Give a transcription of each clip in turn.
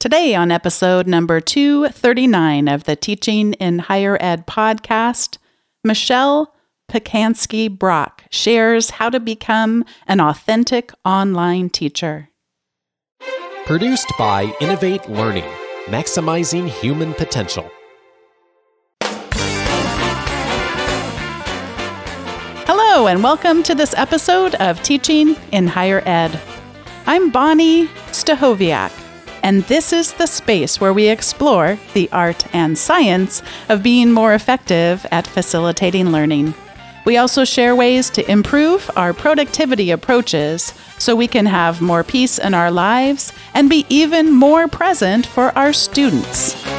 Today, on episode number 239 of the Teaching in Higher Ed podcast, Michelle Pacansky Brock shares how to become an authentic online teacher. Produced by Innovate Learning, maximizing human potential. Hello, and welcome to this episode of Teaching in Higher Ed. I'm Bonni Stachowiak and this is the space where we explore the art and science of being more effective at facilitating learning. We also share ways to improve our productivity approaches so we can have more peace in our lives and be even more present for our students.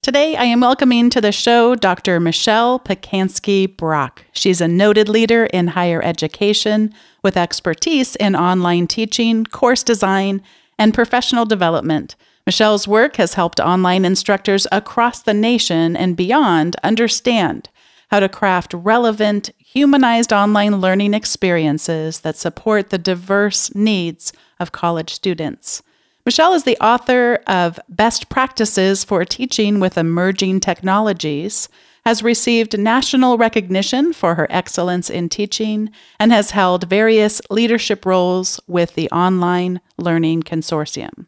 Today, I am welcoming to the show Dr. Michelle Pacansky Brock. She's a noted leader in higher education with expertise in online teaching, course design, and professional development. Michelle's work has helped online instructors across the nation and beyond understand how to craft relevant, humanized online learning experiences that support the diverse needs of college students. Michelle is the author of Best Practices for Teaching with Emerging Technologies, has received national recognition for her excellence in teaching, and has held various leadership roles with the Online Learning Consortium.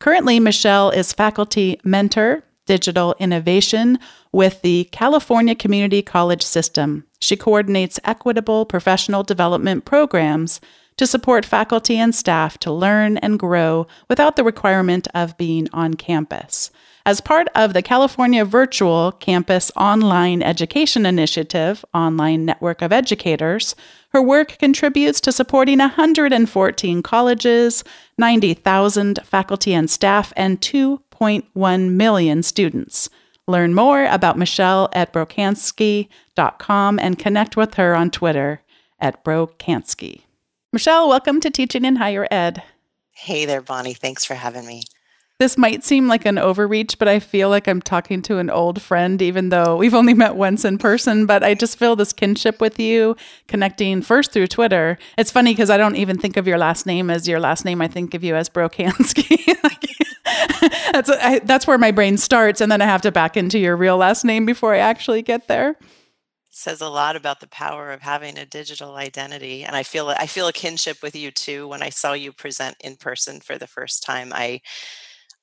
Currently, Michelle is faculty mentor, digital innovation with the California Community College System. She coordinates equitable professional development programs to support faculty and staff to learn and grow without the requirement of being on campus. As part of the California Virtual Campus Online Education Initiative, Online Network of Educators, her work contributes to supporting 114 colleges, 90,000 faculty and staff, and 2.1 million students. Learn more about Michelle at brocansky.com and connect with her on Twitter at brocansky. Michelle, welcome to Teaching in Higher Ed. Hey there, Bonni. Thanks for having me. This might seem like an overreach, but I feel like I'm talking to an old friend, even though we've only met once in person. But I just feel this kinship with you, connecting first through Twitter. It's funny because I don't even think of your last name as your last name. I think of you as Brocansky. that's I, that's where my brain starts, and then I have to back into your real last name before I actually get there says a lot about the power of having a digital identity and i feel i feel a kinship with you too when i saw you present in person for the first time i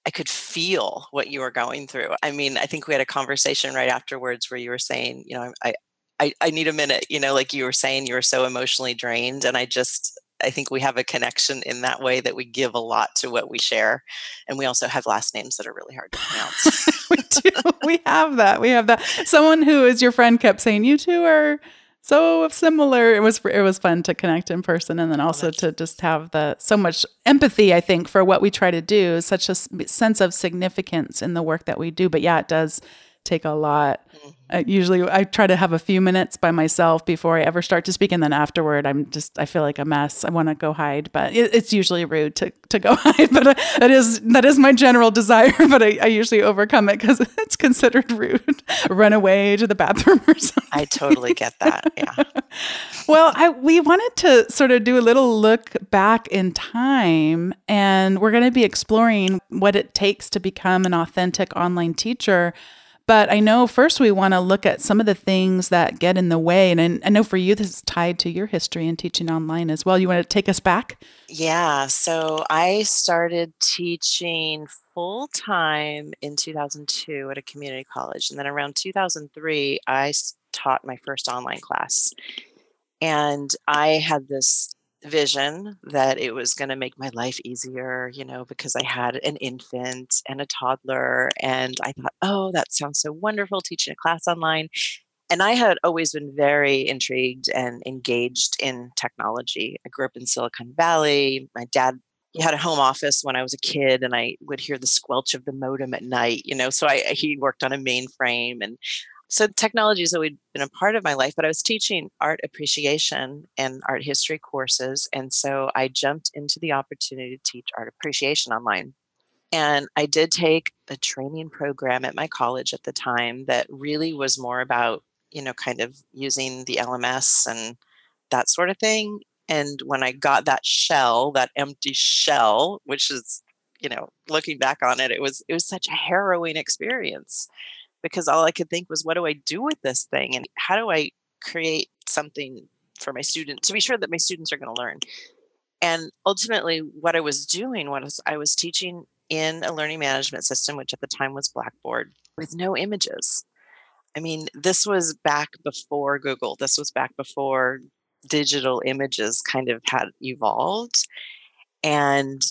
i could feel what you were going through. I mean i think we had a conversation right afterwards where you were saying you know i i, I need a minute you know like you were saying you were so emotionally drained and i just I think we have a connection in that way that we give a lot to what we share. And we also have last names that are really hard to pronounce. we do. We have that. We have that. Someone who is your friend kept saying, You two are so similar. It was it was fun to connect in person and then oh, also to just have the so much empathy, I think, for what we try to do, such a sense of significance in the work that we do. But yeah, it does take a lot. Mm-hmm. I usually I try to have a few minutes by myself before I ever start to speak, and then afterward, I'm just I feel like a mess. I want to go hide, but it, it's usually rude to, to go hide. But uh, that is that is my general desire. But I, I usually overcome it because it's considered rude. Run away to the bathroom or something. I totally get that. Yeah. well, I we wanted to sort of do a little look back in time, and we're going to be exploring what it takes to become an authentic online teacher. But I know first we want to look at some of the things that get in the way. And I know for you, this is tied to your history in teaching online as well. You want to take us back? Yeah. So I started teaching full time in 2002 at a community college. And then around 2003, I taught my first online class. And I had this vision that it was going to make my life easier, you know, because I had an infant and a toddler. And I thought, oh, that sounds so wonderful teaching a class online. And I had always been very intrigued and engaged in technology. I grew up in Silicon Valley. My dad he had a home office when I was a kid, and I would hear the squelch of the modem at night. You know, so I he worked on a mainframe, and so technology has always been a part of my life, but I was teaching art appreciation and art history courses. And so I jumped into the opportunity to teach art appreciation online. And I did take a training program at my college at the time that really was more about, you know, kind of using the LMS and that sort of thing. And when I got that shell, that empty shell, which is, you know, looking back on it, it was it was such a harrowing experience because all I could think was, what do I do with this thing? And how do I create something for my students to be sure that my students are going to learn? And ultimately, what I was doing was I was teaching in a learning management system, which at the time was Blackboard, with no images. I mean, this was back before Google. This was back before digital images kind of had evolved. And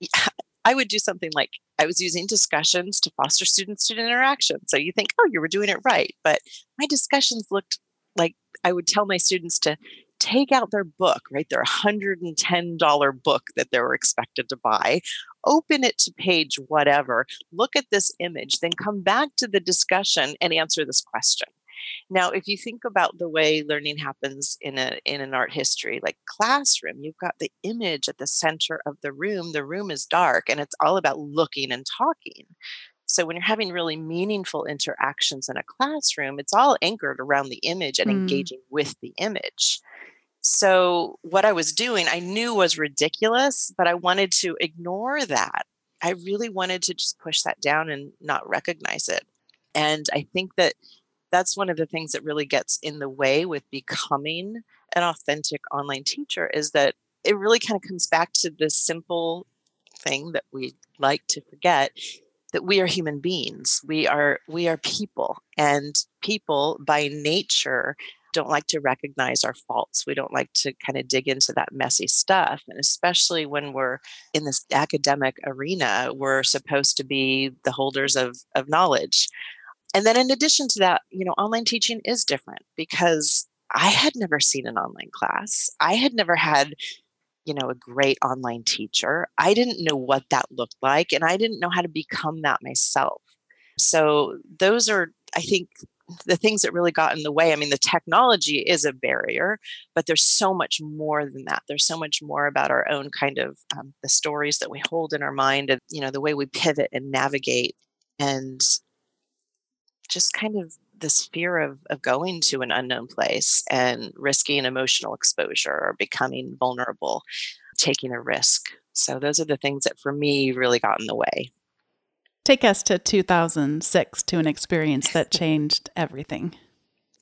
I would do something like I was using discussions to foster student student interaction. So you think, oh, you were doing it right. But my discussions looked like I would tell my students to take out their book, right? Their $110 book that they were expected to buy, open it to page whatever, look at this image, then come back to the discussion and answer this question. Now, if you think about the way learning happens in a in an art history, like classroom, you've got the image at the center of the room. The room is dark and it's all about looking and talking. So when you're having really meaningful interactions in a classroom, it's all anchored around the image and mm. engaging with the image. So what I was doing, I knew was ridiculous, but I wanted to ignore that. I really wanted to just push that down and not recognize it. And I think that that's one of the things that really gets in the way with becoming an authentic online teacher is that it really kind of comes back to this simple thing that we like to forget that we are human beings. We are we are people and people by nature don't like to recognize our faults. We don't like to kind of dig into that messy stuff and especially when we're in this academic arena we're supposed to be the holders of of knowledge and then in addition to that, you know, online teaching is different because I had never seen an online class. I had never had, you know, a great online teacher. I didn't know what that looked like and I didn't know how to become that myself. So those are I think the things that really got in the way. I mean, the technology is a barrier, but there's so much more than that. There's so much more about our own kind of um, the stories that we hold in our mind, and you know, the way we pivot and navigate. And just kind of this fear of, of going to an unknown place and risking emotional exposure or becoming vulnerable, taking a risk. So, those are the things that for me really got in the way. Take us to 2006 to an experience that changed everything.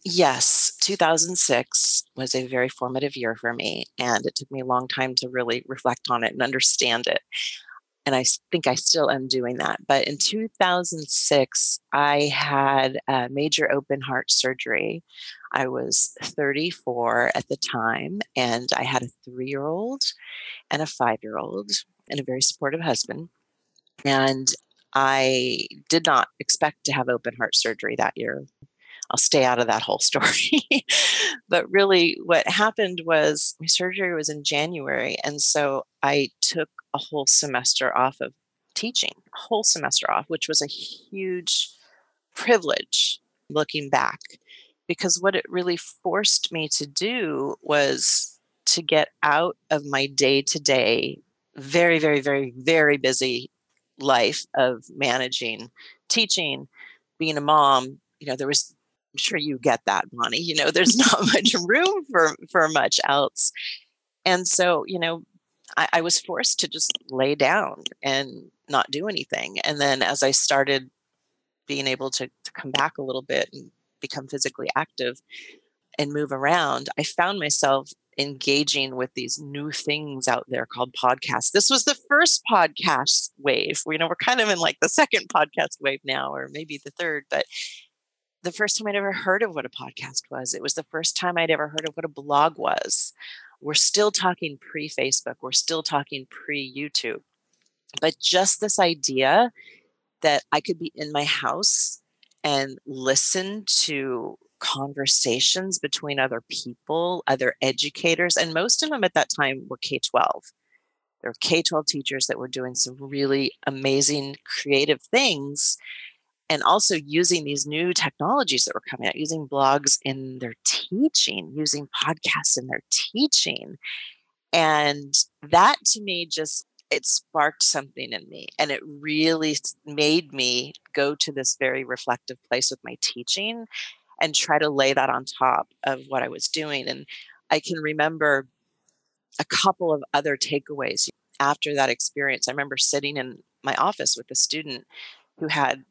Yes, 2006 was a very formative year for me, and it took me a long time to really reflect on it and understand it and I think I still am doing that. But in 2006, I had a major open heart surgery. I was 34 at the time, and I had a three year old and a five year old, and a very supportive husband. And I did not expect to have open heart surgery that year. I'll stay out of that whole story. but really, what happened was my surgery was in January. And so I took a whole semester off of teaching, a whole semester off, which was a huge privilege looking back. Because what it really forced me to do was to get out of my day to day, very, very, very, very busy life of managing, teaching, being a mom. You know, there was I'm sure you get that, Bonni. You know, there's not much room for for much else. And so, you know, I, I was forced to just lay down and not do anything. And then as I started being able to, to come back a little bit and become physically active and move around, I found myself engaging with these new things out there called podcasts. This was the first podcast wave. We you know we're kind of in like the second podcast wave now, or maybe the third, but the first time I'd ever heard of what a podcast was. It was the first time I'd ever heard of what a blog was. We're still talking pre Facebook, we're still talking pre YouTube. But just this idea that I could be in my house and listen to conversations between other people, other educators, and most of them at that time were K 12. There were K 12 teachers that were doing some really amazing creative things and also using these new technologies that were coming out, using blogs in their teaching, using podcasts in their teaching. And that to me just it sparked something in me and it really made me go to this very reflective place with my teaching and try to lay that on top of what I was doing. And I can remember a couple of other takeaways after that experience. I remember sitting in my office with a student who had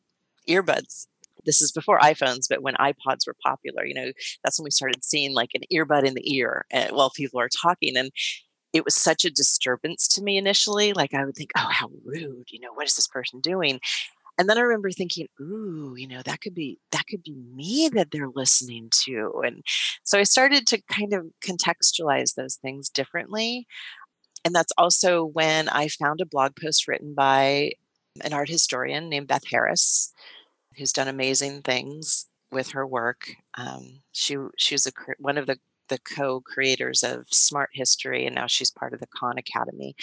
earbuds this is before iPhones, but when iPods were popular, you know, that's when we started seeing like an earbud in the ear uh, while people are talking. And it was such a disturbance to me initially. Like I would think, oh, how rude, you know, what is this person doing? And then I remember thinking, ooh, you know, that could be that could be me that they're listening to. And so I started to kind of contextualize those things differently. And that's also when I found a blog post written by an art historian named Beth Harris, who's done amazing things with her work. Um, she she was a, one of the the co-creators of Smarthistory, and now she's part of the Khan Academy.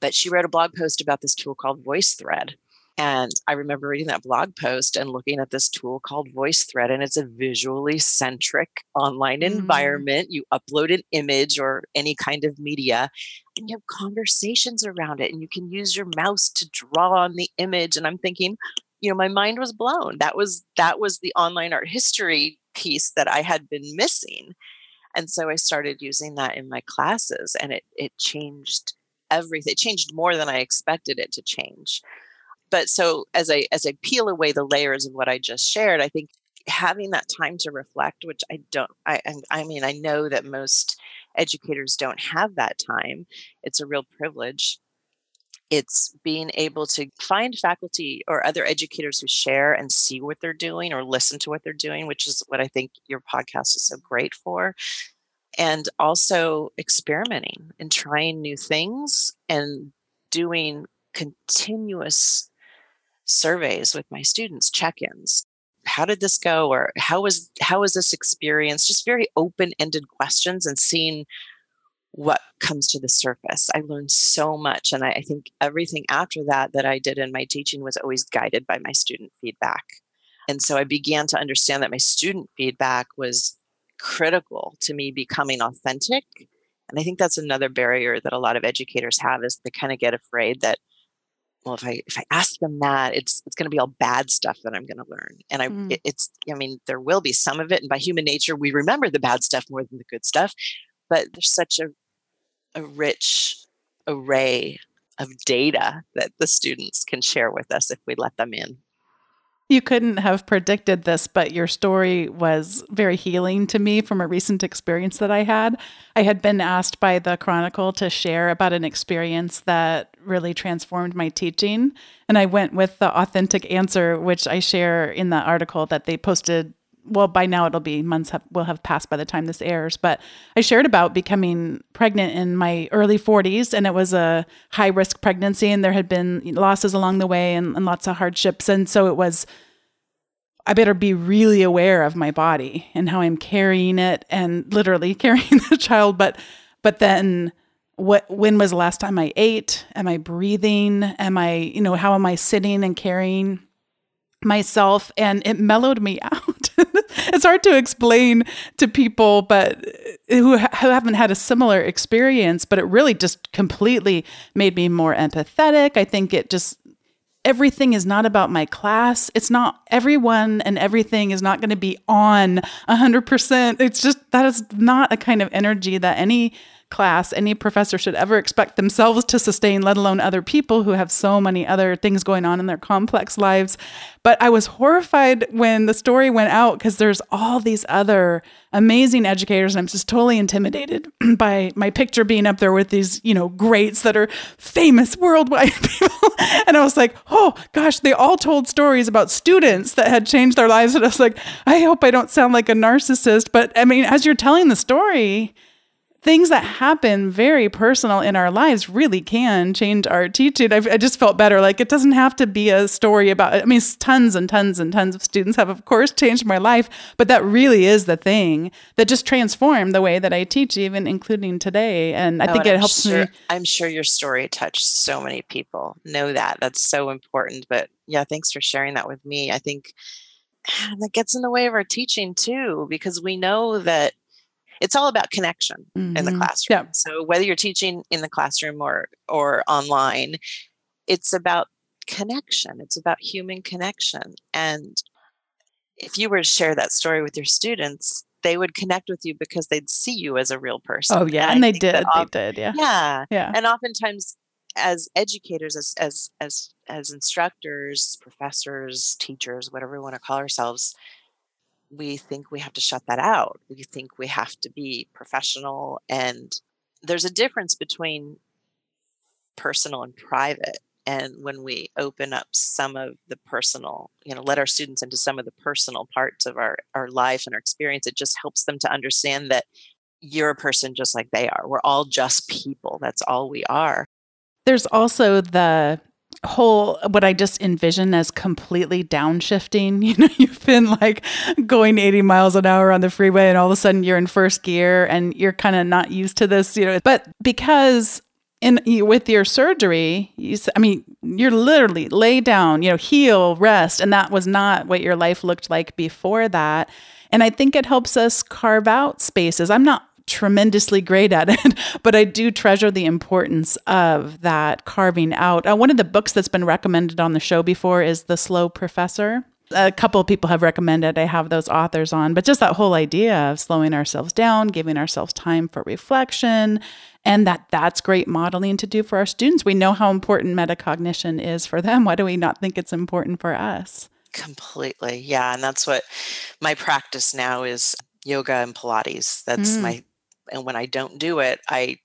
But she wrote a blog post about this tool called VoiceThread. And I remember reading that blog post and looking at this tool called VoiceThread, and it's a visually centric online mm. environment. You upload an image or any kind of media, and you have conversations around it, and you can use your mouse to draw on the image. And I'm thinking, you know my mind was blown that was that was the online art history piece that i had been missing and so i started using that in my classes and it it changed everything it changed more than i expected it to change but so as i as i peel away the layers of what i just shared i think having that time to reflect which i don't i i mean i know that most educators don't have that time it's a real privilege it's being able to find faculty or other educators who share and see what they're doing or listen to what they're doing, which is what I think your podcast is so great for. And also experimenting and trying new things and doing continuous surveys with my students, check-ins. How did this go? Or how was how was this experience? Just very open-ended questions and seeing what comes to the surface. I learned so much. And I, I, think everything after that that I did in my teaching was always guided by my student feedback. And so I began to understand that my student feedback was critical to me becoming authentic. And I think that's another barrier that a lot of educators have is they kind of get afraid that, well, if I if I ask them that, it's it's going to be all bad stuff that I'm going to learn. And I mm. it, it's I mean there will be some of it, and by human nature we remember the bad stuff more than the good stuff. But there's such a a rich array of data that the students can share with us if we let them in. You couldn't have predicted this, but your story was very healing to me from a recent experience that I had. I had been asked by the Chronicle to share about an experience that really transformed my teaching. And I went with the authentic answer, which I share in the article that they posted well by now it'll be months have, will have passed by the time this airs but i shared about becoming pregnant in my early 40s and it was a high risk pregnancy and there had been losses along the way and, and lots of hardships and so it was i better be really aware of my body and how i'm carrying it and literally carrying the child but but then what when was the last time i ate? Am i breathing? Am i you know how am i sitting and carrying myself? And it mellowed me out. It's hard to explain to people but uh, who, who haven't had a similar experience, but it really just completely made me more empathetic. I think it just everything is not about my class. It's not everyone and everything is not going to be on 100%. It's just that is not a kind of energy that any class any professor should ever expect themselves to sustain, let alone other people who have so many other things going on in their complex lives. But I was horrified when the story went out because there's all these other amazing educators, and I'm just totally intimidated by my picture being up there with these, you know, greats that are famous worldwide people. and I was like, oh gosh, they all told stories about students that had changed their lives. And I was like, I hope I don't sound like a narcissist. But I mean, as you're telling the story, things that happen very personal in our lives really can change our teaching. I've, i just felt better. Like it doesn't have to be a story about, I mean, tons and tons and tons of students have, of course, changed my life, but that really is the thing that just transformed the way that I teach, even including today. And I oh, think and it I'm helps sure, me. I'm sure your story touched so many people. Know that. That's so important. But yeah, thanks for sharing that with me. I think that gets in the way of our teaching too, because we know that it's all about connection mm-hmm. in the mm-hmm. classroom. Yeah. So whether you're teaching in the classroom or or online, it's about connection. It's about human connection. And if you were to share that story with your students, they would connect with you because they'd see you as a real person. Oh yeah, and, and they did. they did. Yeah. Yeah. Yeah. And oftentimes, as educators, as as as as instructors, professors, teachers, whatever we want to call ourselves, we think we have to shut that out. We think we have to be professional, and there's a difference between personal and private and when we open up some of the personal you know let our students into some of the personal parts of our our life and our experience it just helps them to understand that you're a person just like they are. We're all just people. That's all we are. There's also the whole what I just envision as completely downshifting. You know, you've been like going 80 miles an hour on the freeway and all of a sudden you're in first gear and you're kind of not used to this, you know. But because in with your surgery, you, I mean, you're literally lay down, you know, heal, rest, and that was not what your life looked like before that. And I think it helps us carve out spaces. I'm not tremendously great at it, but I do treasure the importance of that carving out. Uh, one of the books that's been recommended on the show before is The Slow Professor a couple of people have recommended I have those authors on, but just that whole idea of slowing ourselves down, giving ourselves time for reflection, and that that's great modeling to do for our students. We know how important metacognition is for them. Why do we not think it's important for us? Completely. Yeah, and that's what my practice now is yoga and pilates. That's mm. my and when I don't do it, I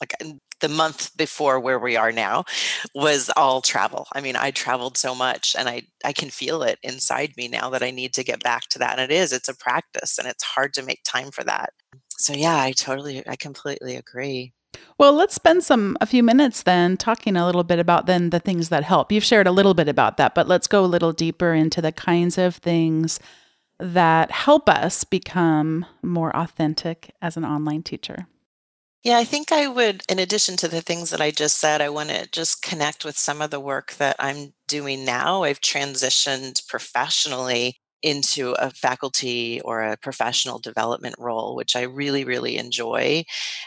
like the month before where we are now was all travel. I mean, I traveled so much and I I can feel it inside me now that I need to get back to that. And it is, it's a practice and it's hard to make time for that. So yeah, I totally I completely agree. Well, let's spend some a few minutes then talking a little bit about then the things that help. You've shared a little bit about that, but let's go a little deeper into the kinds of things that help us become more authentic as an online teacher. Yeah, I think I would, in addition to the things that I just said, I want to just connect with some of the work that I'm doing now. I've transitioned professionally into a faculty or a professional development role, which I really, really enjoy.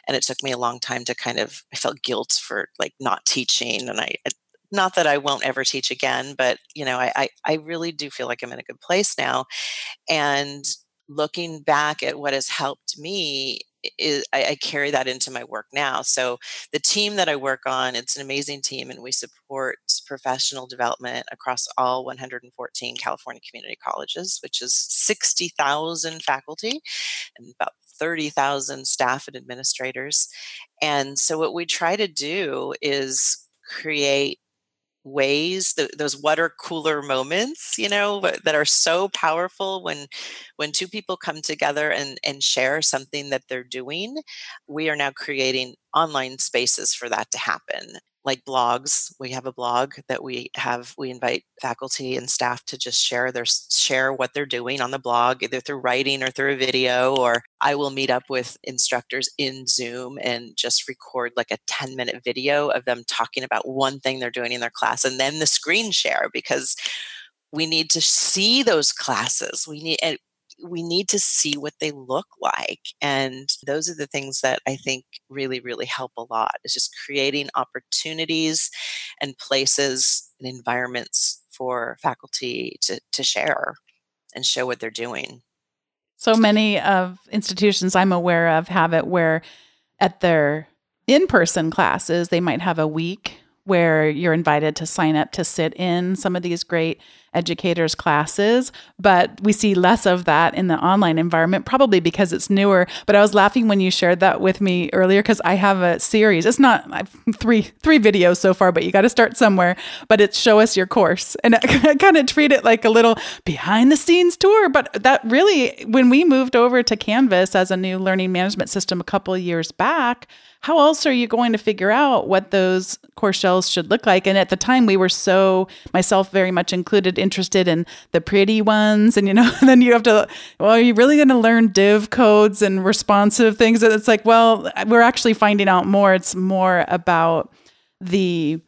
And it took me a long time to kind of, I felt guilt for like not teaching. And I, not that I won't ever teach again, but you know, I, I, I really do feel like I'm in a good place now. And looking back at what has helped me is I, I, carry that into my work now. So the team that I work on, it's an amazing team, and we support professional development across all 114 California community colleges, which is 60,000 faculty and about 30,000 staff and administrators. And so what we try to do is create ways th- those water cooler moments you know that are so powerful when when two people come together and and share something that they're doing we are now creating online spaces for that to happen like blogs we have a blog that we have we invite faculty and staff to just share their share what they're doing on the blog either through writing or through a video or i will meet up with instructors in zoom and just record like a 10 minute video of them talking about one thing they're doing in their class and then the screen share because we need to see those classes. We need we need to see what they look like. And those are the things that I think really, really help a lot is just creating opportunities and places and environments for faculty to, to share and show what they're doing. So many of institutions I'm aware of have it where at their in person classes, they might have a week where you're invited to sign up to sit in some of these great educators classes but we see less of that in the online environment probably because it's newer. But i was laughing when you shared that with me earlier because i have a series. It's not three three videos so far but you got to start somewhere. But it's show us your course. And i kind of treat it like a little behind the scenes tour. But that really when we moved over to canvas as a new learning management system a couple years back how else are you going to figure out what those course shells should look like? And at the time, we were so, myself very much included, interested in the pretty ones. And, you know, then you have to, well, are you really going to learn div codes and responsive things? And it's like, well, we're actually finding out more. It's more about the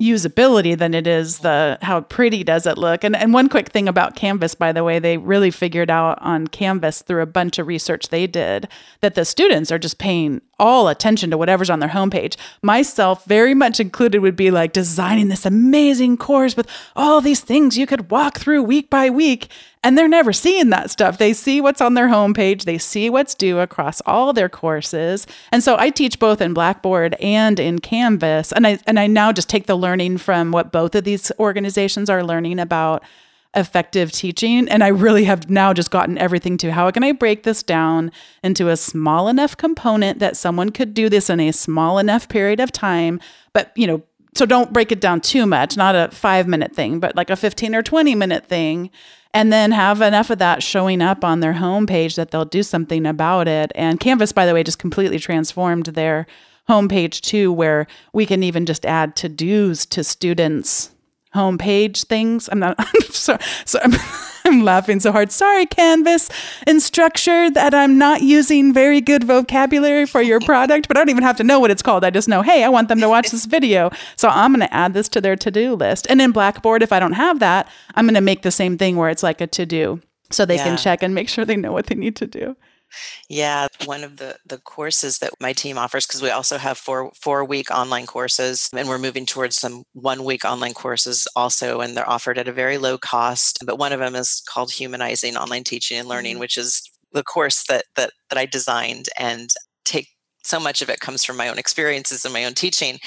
usability than it is the how pretty does it look. And and one quick thing about Canvas by the way, they really figured out on Canvas through a bunch of research they did that the students are just paying all attention to whatever's on their homepage. Myself, very much included, would be like designing this amazing course with all these things you could walk through week by week. And they're never seeing that stuff. They see what's on their homepage, they see what's due across all their courses. And so I teach both in Blackboard and in Canvas. And I and I now just take the learning from what both of these organizations are learning about effective teaching. And I really have now just gotten everything to how can I break this down into a small enough component that someone could do this in a small enough period of time, but you know, so don't break it down too much, not a five minute thing, but like a 15 or 20 minute thing. And then have enough of that showing up on their homepage that they'll do something about it. And Canvas, by the way, just completely transformed their homepage too, where we can even just add to dos to students' homepage things. I'm not. I'm sorry. So I'm, I'm laughing so hard. Sorry, Canvas instructor, that I'm not using very good vocabulary for your product, but I don't even have to know what it's called. I just know, hey, I want them to watch this video, so I'm going to add this to their to-do list. And in Blackboard, if I don't have that, I'm going to make the same thing where it's like a to-do, so they yeah. can check and make sure they know what they need to do. Yeah, one of the the courses that my team offers because we also have four four week online courses and we're moving towards some one week online courses also and they're offered at a very low cost. But one of them is called Humanizing Online Teaching and Learning, mm-hmm. which is the course that that that I designed and take so much of it comes from my own experiences and my own teaching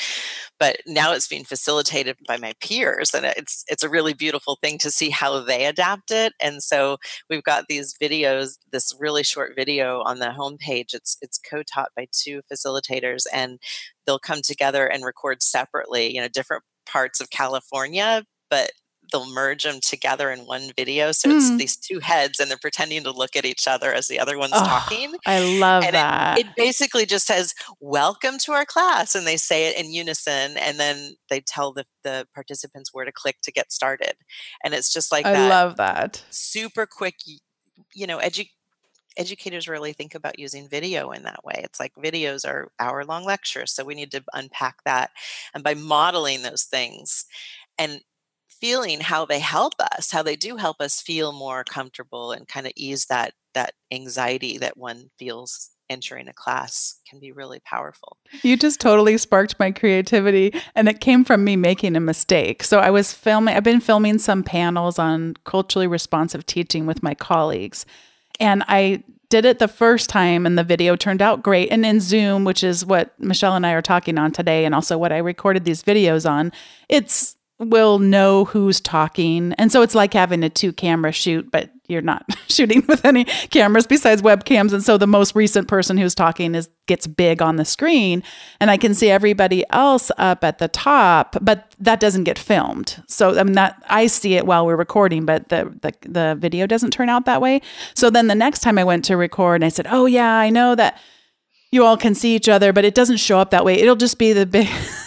but now it's being facilitated by my peers and it's it's a really beautiful thing to see how they adapt it and so we've got these videos this really short video on the homepage it's it's co-taught by two facilitators and they'll come together and record separately you know different parts of california but they'll merge them together in one video. So mm. it's these two heads and they're pretending to look at each other as the other one's oh, talking. I love and that. It, it, basically just says, Welcome to our class. And they say it in unison and then they tell the, the participants where to click to get started. And it's just like that. I that love that. Super quick, you know, edu- educators really think about using video in that way. It's like videos are hour long lectures. So we need to unpack that. And by modeling those things and feeling how they help us how they do help us feel more comfortable and kind of ease that that anxiety that one feels entering a class can be really powerful. You just totally sparked my creativity and it came from me making a mistake. So I was filming I've been filming some panels on culturally responsive teaching with my colleagues and I did it the first time and the video turned out great and in Zoom, which is what Michelle and I are talking on today and also what I recorded these videos on, it's will know who's talking. And so it's like having a two camera shoot, but you're not shooting with any cameras besides webcams. And so the most recent person who's talking is gets big on the screen and I can see everybody else up at the top, but that doesn't get filmed. So I mean that I see it while we're recording, but the the, the video doesn't turn out that way. So then the next time I went to record, I said, Oh yeah, I know that you all can see each other, but it doesn't show up that way. It'll just be the big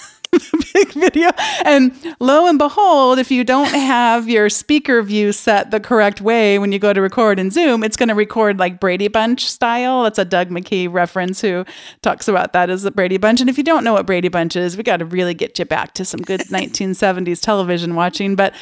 big video. And lo and behold, if you don't have your speaker view set the correct way when you go to record in Zoom, it's going to record like Brady Bunch style. That's a Doug McKee reference who talks about that as the Brady Bunch. And if you don't know what Brady Bunch is, we got to really get you back to some good 1970s television watching. But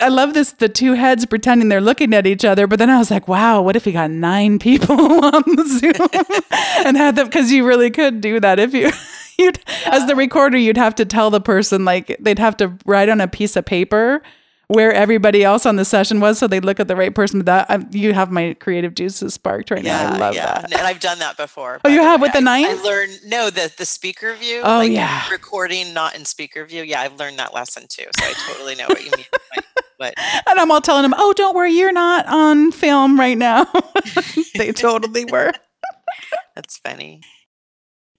I love this the two heads pretending they're looking at each other, but then I was like, wow, what if we got nine people on the Zoom and had them because you really could do that if you you'd as the recorder you'd have to tell the person like they'd have to write on a piece of paper where everybody else on the session was so they'd look at the right person. But that I'm, you have my creative juices sparked right yeah, now. I love yeah. that. And I've done that before. Oh, you have with the nine? I learned no the the speaker view. Oh like yeah, recording not in speaker view. Yeah, I've learned that lesson too. So I totally know what you mean. But and I'm all telling them, oh, don't worry, you're not on film right now. they totally were. That's funny.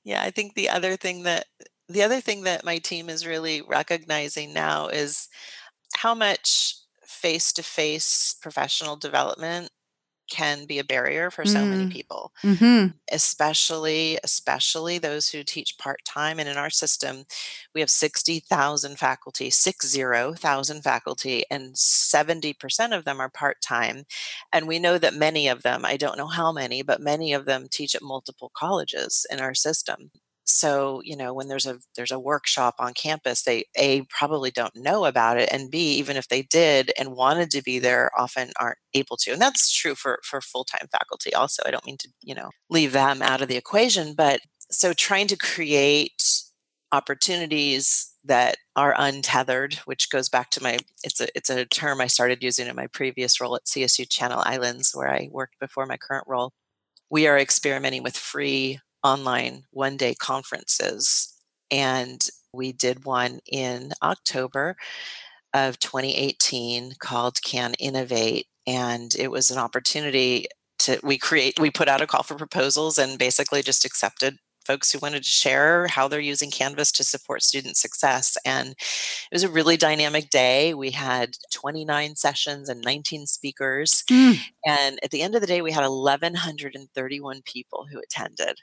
Yeah, I think the other thing that the other thing that my team is really recognizing now is how much face-to-face professional development can be a barrier for so mm. many people mm-hmm. especially especially those who teach part-time and in our system we have 60,000 faculty 60,000 faculty and 70% of them are part-time and we know that many of them I don't know how many but many of them teach at multiple colleges in our system so you know when there's a there's a workshop on campus they a probably don't know about it and b even if they did and wanted to be there often aren't able to and that's true for for full-time faculty also i don't mean to you know leave them out of the equation but so trying to create opportunities that are untethered which goes back to my it's a it's a term i started using in my previous role at csu channel islands where i worked before my current role. We are experimenting with free online one day conferences and we did one in october of 2018 called can innovate and it was an opportunity to we create we put out a call for proposals and basically just accepted folks who wanted to share how they're using Canvas to support student success. And it was a really dynamic day. We had 29 sessions and 19 speakers. Mm. And at the end of the day, we had 1,131 people who attended.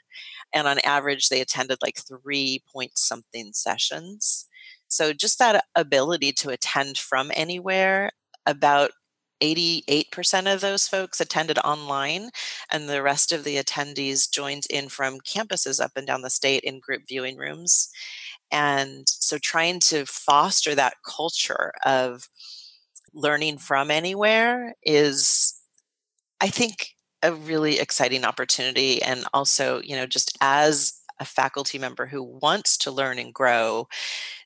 And on average, they attended like three point something sessions. So just that ability to attend from anywhere, about 88% of those folks attended online, and the rest of the attendees joined in from campuses up and down the state in group viewing rooms. And so, trying to foster that culture of learning from anywhere is, I think, a really exciting opportunity. And also, you know, just as a faculty member who wants to learn and grow,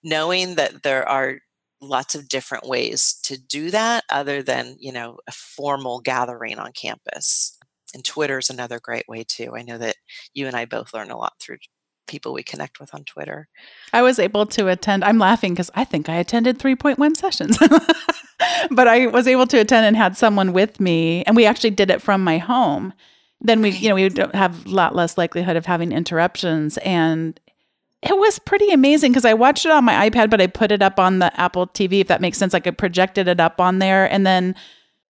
knowing that there are lots of different ways to do that other than you know a formal gathering on campus. And twitter is another great way too. I know that you and i both learn a lot through people we connect with on twitter. I was able to attend i'm laughing because i think i attended 3.1 sessions. But i was able to attend and had someone with me and we actually did it from my home. Then we you know we have a lot less likelihood of having interruptions and it was pretty amazing because I watched it on my iPad, but I put it up on the Apple TV, if that makes sense. Like I projected it up on there. And then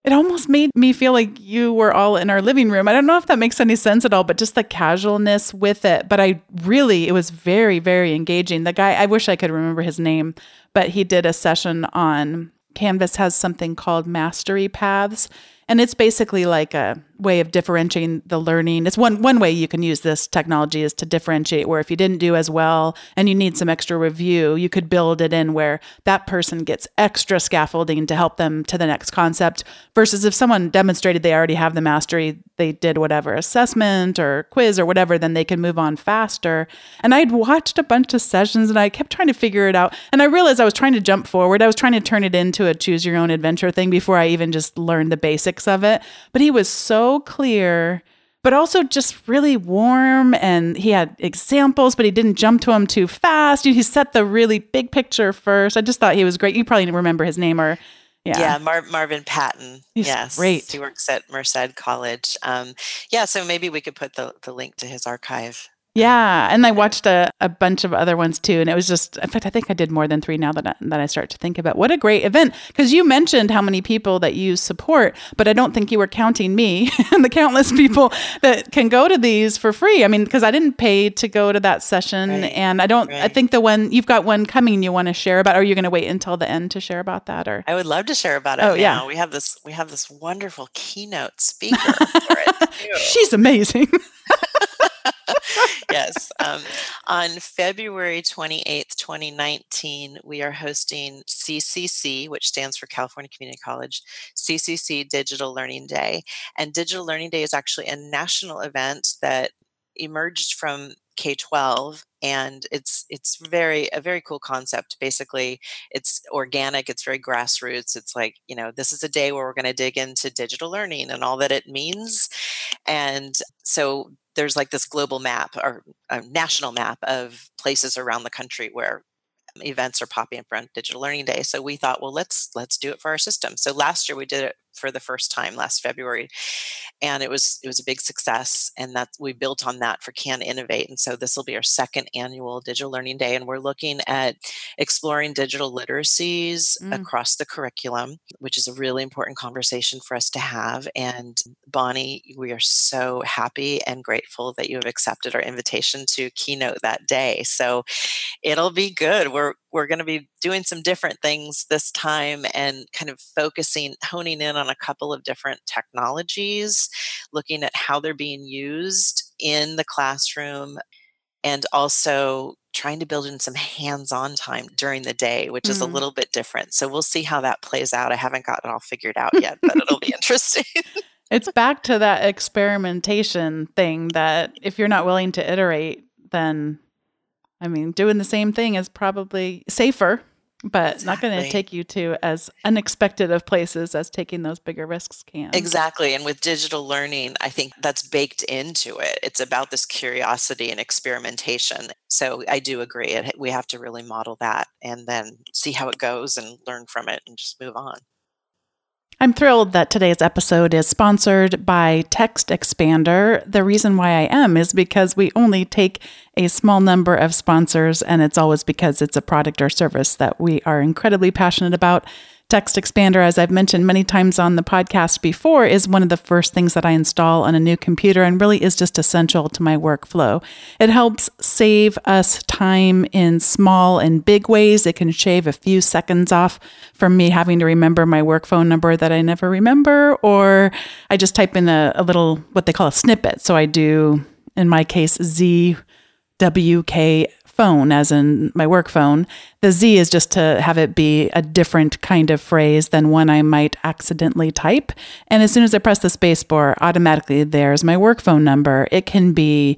it almost made me feel like you were all in our living room. I don't know if that makes any sense at all, but just the casualness with it. But I really, it was very, very engaging. The guy, I wish I could remember his name, but he did a session on Canvas has something called mastery paths. And it's basically like a way of differentiating the learning. It's one one way you can use this technology is to differentiate where if you didn't do as well and you need some extra review, you could build it in where that person gets extra scaffolding to help them to the next concept versus if someone demonstrated they already have the mastery, they did whatever assessment or quiz or whatever, then they can move on faster. And I'd watched a bunch of sessions and I kept trying to figure it out. And I realized I was trying to jump forward. I was trying to turn it into a choose your own adventure thing before I even just learned the basics of it. But he was so clear, but also just really warm. And he had examples, but he didn't jump to them too fast. He set the really big picture first. I just thought he was great. You probably remember his name or. Yeah, yeah Mar- Marvin Patton. He's yes, great. He works at Merced College. Um, yeah, so maybe we could put the, the link to his archive yeah, and I watched a, a bunch of other ones too, and it was just. In fact, I think I did more than three now that I, that I start to think about. What a great event! Because you mentioned how many people that you support, but I don't think you were counting me and the countless people that can go to these for free. I mean, because I didn't pay to go to that session, right. and I don't. Right. I think the one you've got one coming. You want to share about? Or are you going to wait until the end to share about that? Or I would love to share about it. Oh now. yeah, we have this. We have this wonderful keynote speaker. She's amazing. Yes. Um, on February 28th, 2019, we are hosting CCC, which stands for California Community College, CCC Digital Learning Day. And Digital Learning Day is actually a national event that emerged from K-12 and it's it's very a very cool concept basically it's organic it's very grassroots it's like you know this is a day where we're going to dig into digital learning and all that it means and so there's like this global map or a national map of places around the country where events are popping up around digital learning day. So we thought well let's let's do it for our system. So last year we did it for the first time last February, and it was it was a big success. And that we built on that for Can Innovate, and so this will be our second annual Digital Learning Day, and we're looking at exploring digital literacies mm. across the curriculum, which is a really important conversation for us to have. And Bonni, we are so happy and grateful that you have accepted our invitation to keynote that day. So it'll be good. We're we're going to be doing some different things this time and kind of focusing, honing in on a couple of different technologies, looking at how they're being used in the classroom, and also trying to build in some hands on time during the day, which is a mm-hmm. little bit different. So we'll see how that plays out. I haven't got it all figured out yet, but it'll be interesting. it's back to that experimentation thing that if you're not willing to iterate, then I mean, doing the same thing is probably safer, but exactly. not going to take you to as unexpected of places as taking those bigger risks can. Exactly. And with digital learning, I think that's baked into it. It's about this curiosity and experimentation. So I do agree. We have to really model that and then see how it goes and learn from it and just move on. I'm thrilled that today's episode is sponsored by Text Expander. The reason why I am is because we only take a small number of sponsors, and it's always because it's a product or service that we are incredibly passionate about. Text Expander, as I've mentioned many times on the podcast before, is one of the first things that I install on a new computer and really is just essential to my workflow. It helps save us time in small and big ways. It can shave a few seconds off from me having to remember my work phone number that I never remember, or I just type in a, a little, what they call a snippet. So I do, in my case, ZWK phone, as in my work phone. The Z is just to have it be a different kind of phrase than one I might accidentally type. And as soon as I press the space bar, automatically there's my work phone number. It can be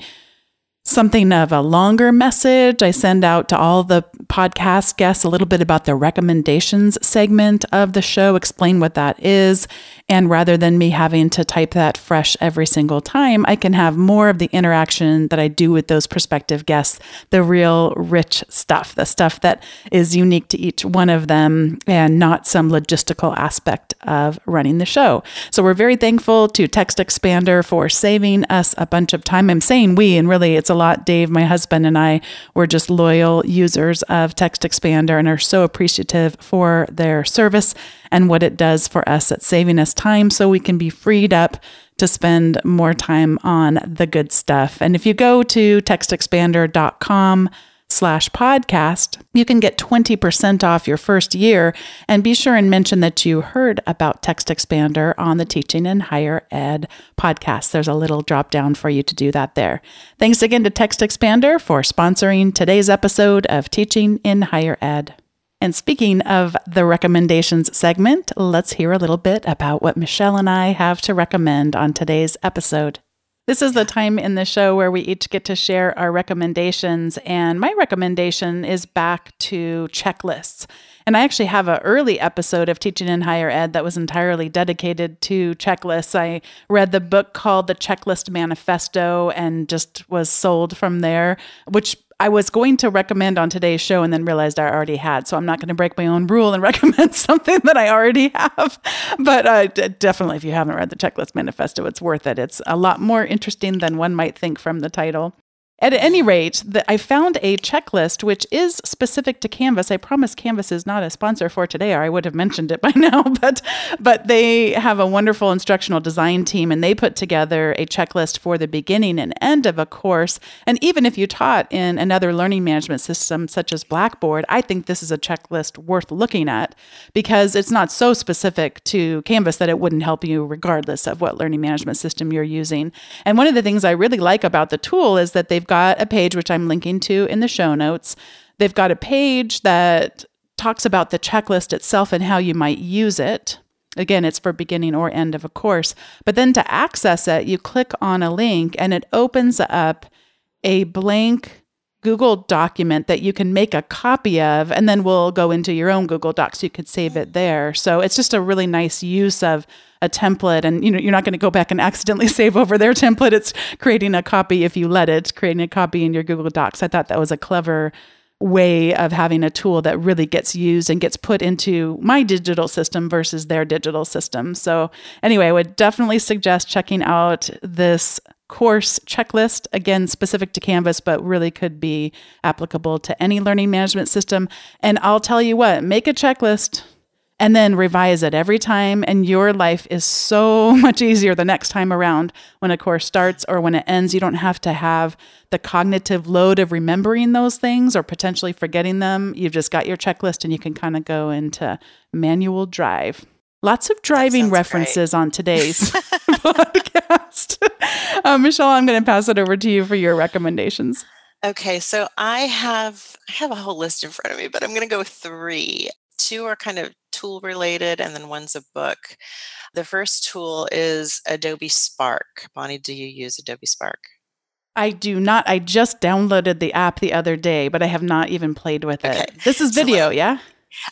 something of a longer message. I send out to all the podcast guests a little bit about the recommendations segment of the show, explain what that is. And rather than me having to type that fresh every single time, I can have more of the interaction that I do with those prospective guests, the real rich stuff, the stuff that is unique to each one of them and not some logistical aspect of running the show. So we're very thankful to Text Expander for saving us a bunch of time. I'm saying we, and really it's a lot. Dave, my husband, and I were just loyal users of Text Expander and are so appreciative for their service and what it does for us at saving us time so we can be freed up to spend more time on the good stuff. And if you go to textexpander.com, slash podcast, you can get 20% off your first year. And be sure and mention that you heard about Text Expander on the Teaching in Higher Ed podcast. There's a little drop down for you to do that there. Thanks again to Text Expander for sponsoring today's episode of Teaching in Higher Ed. And speaking of the recommendations segment, let's hear a little bit about what Michelle and I have to recommend on today's episode. This is the time in the show where we each get to share our recommendations. And my recommendation is back to checklists. And I actually have an early episode of Teaching in Higher Ed that was entirely dedicated to checklists. I read the book called The Checklist Manifesto and just was sold from there, which I was going to recommend on today's show and then realized I already had. So I'm not going to break my own rule and recommend something that I already have. But uh, d- definitely, if you haven't read the Checklist Manifesto, it's worth it. It's a lot more interesting than one might think from the title. At any rate, the, I found a checklist which is specific to Canvas. I promise Canvas is not a sponsor for today, or I would have mentioned it by now. But but they have a wonderful instructional design team, and they put together a checklist for the beginning and end of a course. And even if you taught in another learning management system such as Blackboard, I think this is a checklist worth looking at because it's not so specific to Canvas that it wouldn't help you regardless of what learning management system you're using. And one of the things I really like about the tool is that they've got a page, which I'm linking to in the show notes. They've got a page that talks about the checklist itself and how you might use it. Again, it's for beginning or end of a course. But then to access it, you click on a link and it opens up a blank Google document that you can make a copy of, and then we'll go into your own Google Docs. You could save it there. So it's just a really nice use of a template and you know you're not going to go back and accidentally save over their template. It's creating a copy if you let it creating a copy in your google docs. I thought that was a clever way of having a tool that really gets used and gets put into my digital system versus their digital system. So anyway i would definitely suggest checking out this course checklist again specific to canvas but really could be applicable to any learning management system. And i'll tell you what make a checklist and then revise it every time. And your life is so much easier the next time around when a course starts or when it ends. You don't have to have the cognitive load of remembering those things or potentially forgetting them. You've just got your checklist and you can kind of go into manual drive. Lots of driving references great. on today's podcast. Uh, Michelle, I'm going to pass it over to you for your recommendations. Okay, so I have I have a whole list in front of me, but I'm going to go three. Two are kind of tool related, and then one's a book. The first tool is Adobe Spark. Bonni, do you use Adobe Spark? I do not. I just downloaded the app the other day, but I have not even played with Okay. it. This is So video, what- yeah?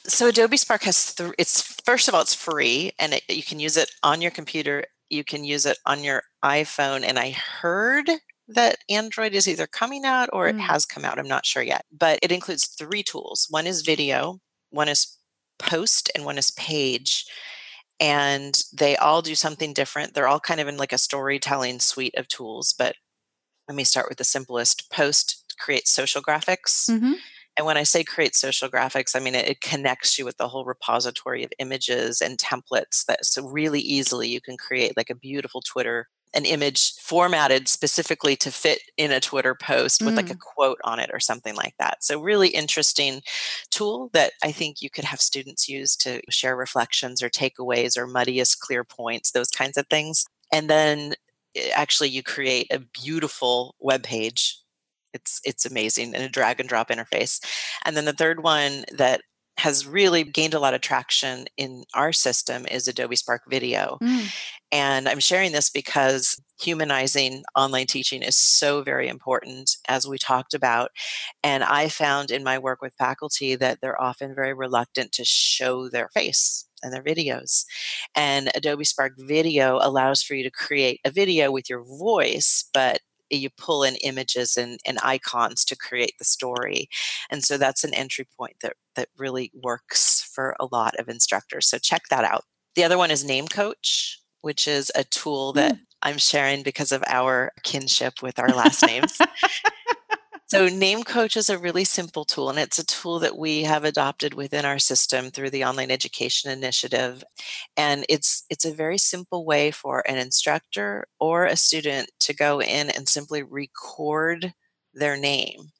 So Adobe Spark has th- it's first of all it's free and it, you can use it on your computer. You can use it on your iPhone. And I heard that Android is either coming out or it Mm. has come out. I'm not sure yet. But it includes three tools. One is video, one is post, and one is page. And they all do something different. They're all kind of in like a storytelling suite of tools. But let me start with the simplest. Post creates social graphics. hmm And when I say create social graphics, I mean it, it connects you with the whole repository of images and templates that so really easily you can create like a beautiful Twitter, an image formatted specifically to fit in a Twitter post with like a quote on it or something like that. So really interesting tool that I think you could have students use to share reflections or takeaways or muddiest clear points, those kinds of things. And then eh, actually you create a beautiful web page it's it's amazing and a drag and drop interface and then the third one that has really gained a lot of traction in our system is adobe spark video. Mm. and i'm sharing this because humanizing online teaching is so very important as we talked about. And i found in my work with faculty that they're often very reluctant to show their face and their videos. And adobe spark video allows for you to create a video with your voice but you pull in images and, and icons to create the story and so that's an entry point that that really works for a lot of instructors so check that out. The other one is name coach which is a tool that mm. i'm sharing because of our kinship with our last names so name coach is a really simple tool and it's a tool that we have adopted within our system through the online education initiative and it's it's a very simple way for an instructor or a student to go in and simply record their name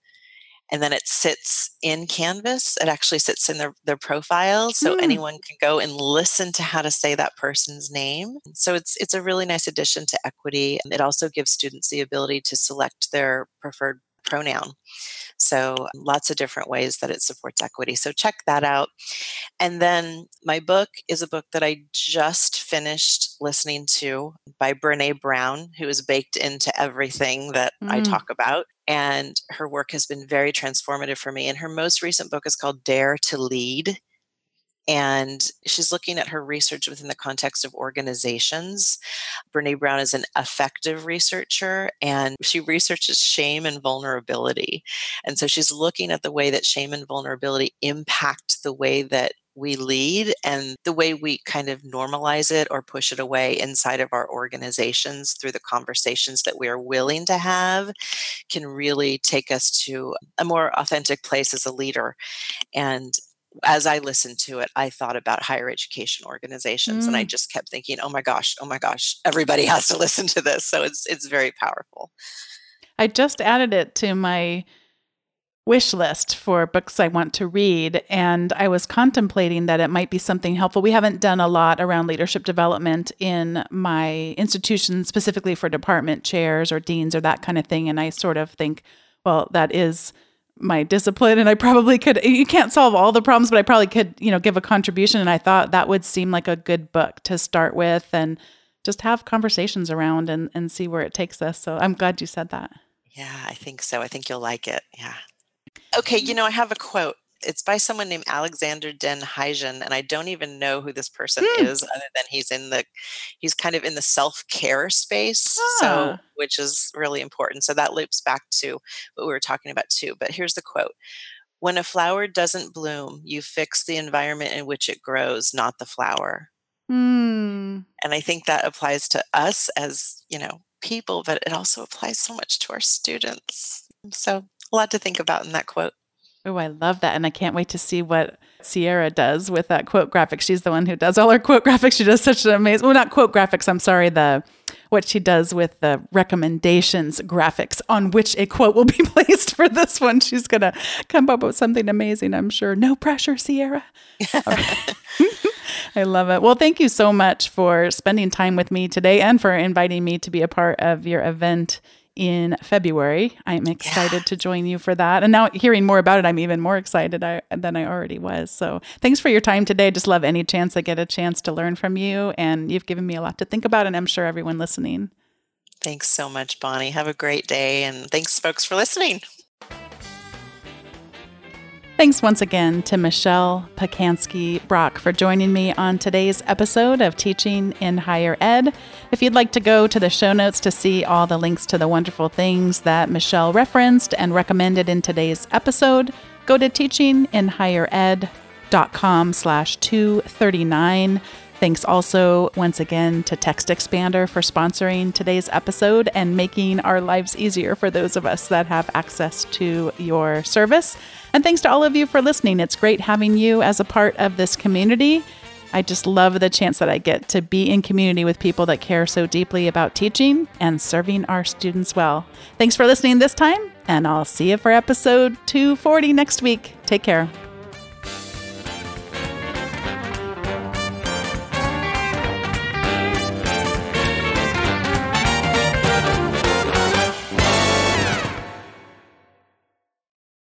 and then it sits in canvas it actually sits in their, their profile so Hmm. anyone can go and listen to how to say that person's name so it's it's a really nice addition to equity it also gives students the ability to select their preferred pronoun so lots of different ways that it supports equity so check that out and then my book is a book that I just finished listening to by Brene Brown, who is baked into everything that I Mm. talk about. And her work has been very transformative for me. And her most recent book is called Dare to Lead. And she's looking at her research within the context of organizations. Brene Brown is an effective researcher and she researches shame and vulnerability. And so she's looking at the way that shame and vulnerability impact the way that we lead and the way we kind of normalize it or push it away inside of our organizations through the conversations that we are willing to have can really take us to a more authentic place as a leader. And as I listened to it, I thought about higher education organizations and I Mm. just kept thinking, oh my gosh, oh my gosh, everybody has to listen to this. So it's it's very powerful. I just added it to my wish list for books I want to read. And I was contemplating that it might be something helpful. We haven't done a lot around leadership development in my institution, specifically for department chairs or deans or that kind of thing. And I sort of think, well, that is my discipline and I probably could you can't solve all the problems but I probably could you know give a contribution and I thought that would seem like a good book to start with and just have conversations around and and see where it takes us so I'm glad you said that Yeah, I think so. I think you'll like it. Yeah. Okay, you know, I have a quote. It's by someone named Alexander Den Heijer, and I don't even know who this person Hmm. is, other than he's in the he's kind of in the self-care space, so Ah. which is really important. So that loops back to what we were talking about too. But here's the quote. When a flower doesn't bloom, you fix the environment in which it grows, not the flower. Hmm. And I think that applies to us as, you know, people, but it also applies so much to our students. So a lot to think about in that quote. Oh, I love that. And I can't wait to see what Sierra does with that quote graphic. She's the one who does all her quote graphics. She does such an amazing, well, not quote graphics, I'm sorry, the what she does with the recommendations graphics on which a quote will be placed for this one. She's going to come up with something amazing, I'm sure. No pressure, Sierra. I love it. Well, thank you so much for spending time with me today and for inviting me to be a part of your event in February. I'm excited to join you for that. And now hearing more about it, I'm even more excited I, than I already was. So thanks for your time today. Just love any chance I get a chance to learn from you. And you've given me a lot to think about, and I'm sure everyone listening. Thanks so much, Bonni. Have a great day. And thanks, folks, for listening. Thanks once again to Michelle Pacansky Brock for joining me on today's episode of Teaching in Higher Ed. If you'd like to go to the show notes to see all the links to the wonderful things that Michelle referenced and recommended in today's episode, go to teachinginhighered.com slash 239. Thanks also once again to Text Expander for sponsoring today's episode and making our lives easier for those of us that have access to your service. And thanks to all of you for listening. It's great having you as a part of this community. I just love the chance that I get to be in community with people that care so deeply about teaching and serving our students well. Thanks for listening this time, and I'll see you for episode 240 next week. Take care.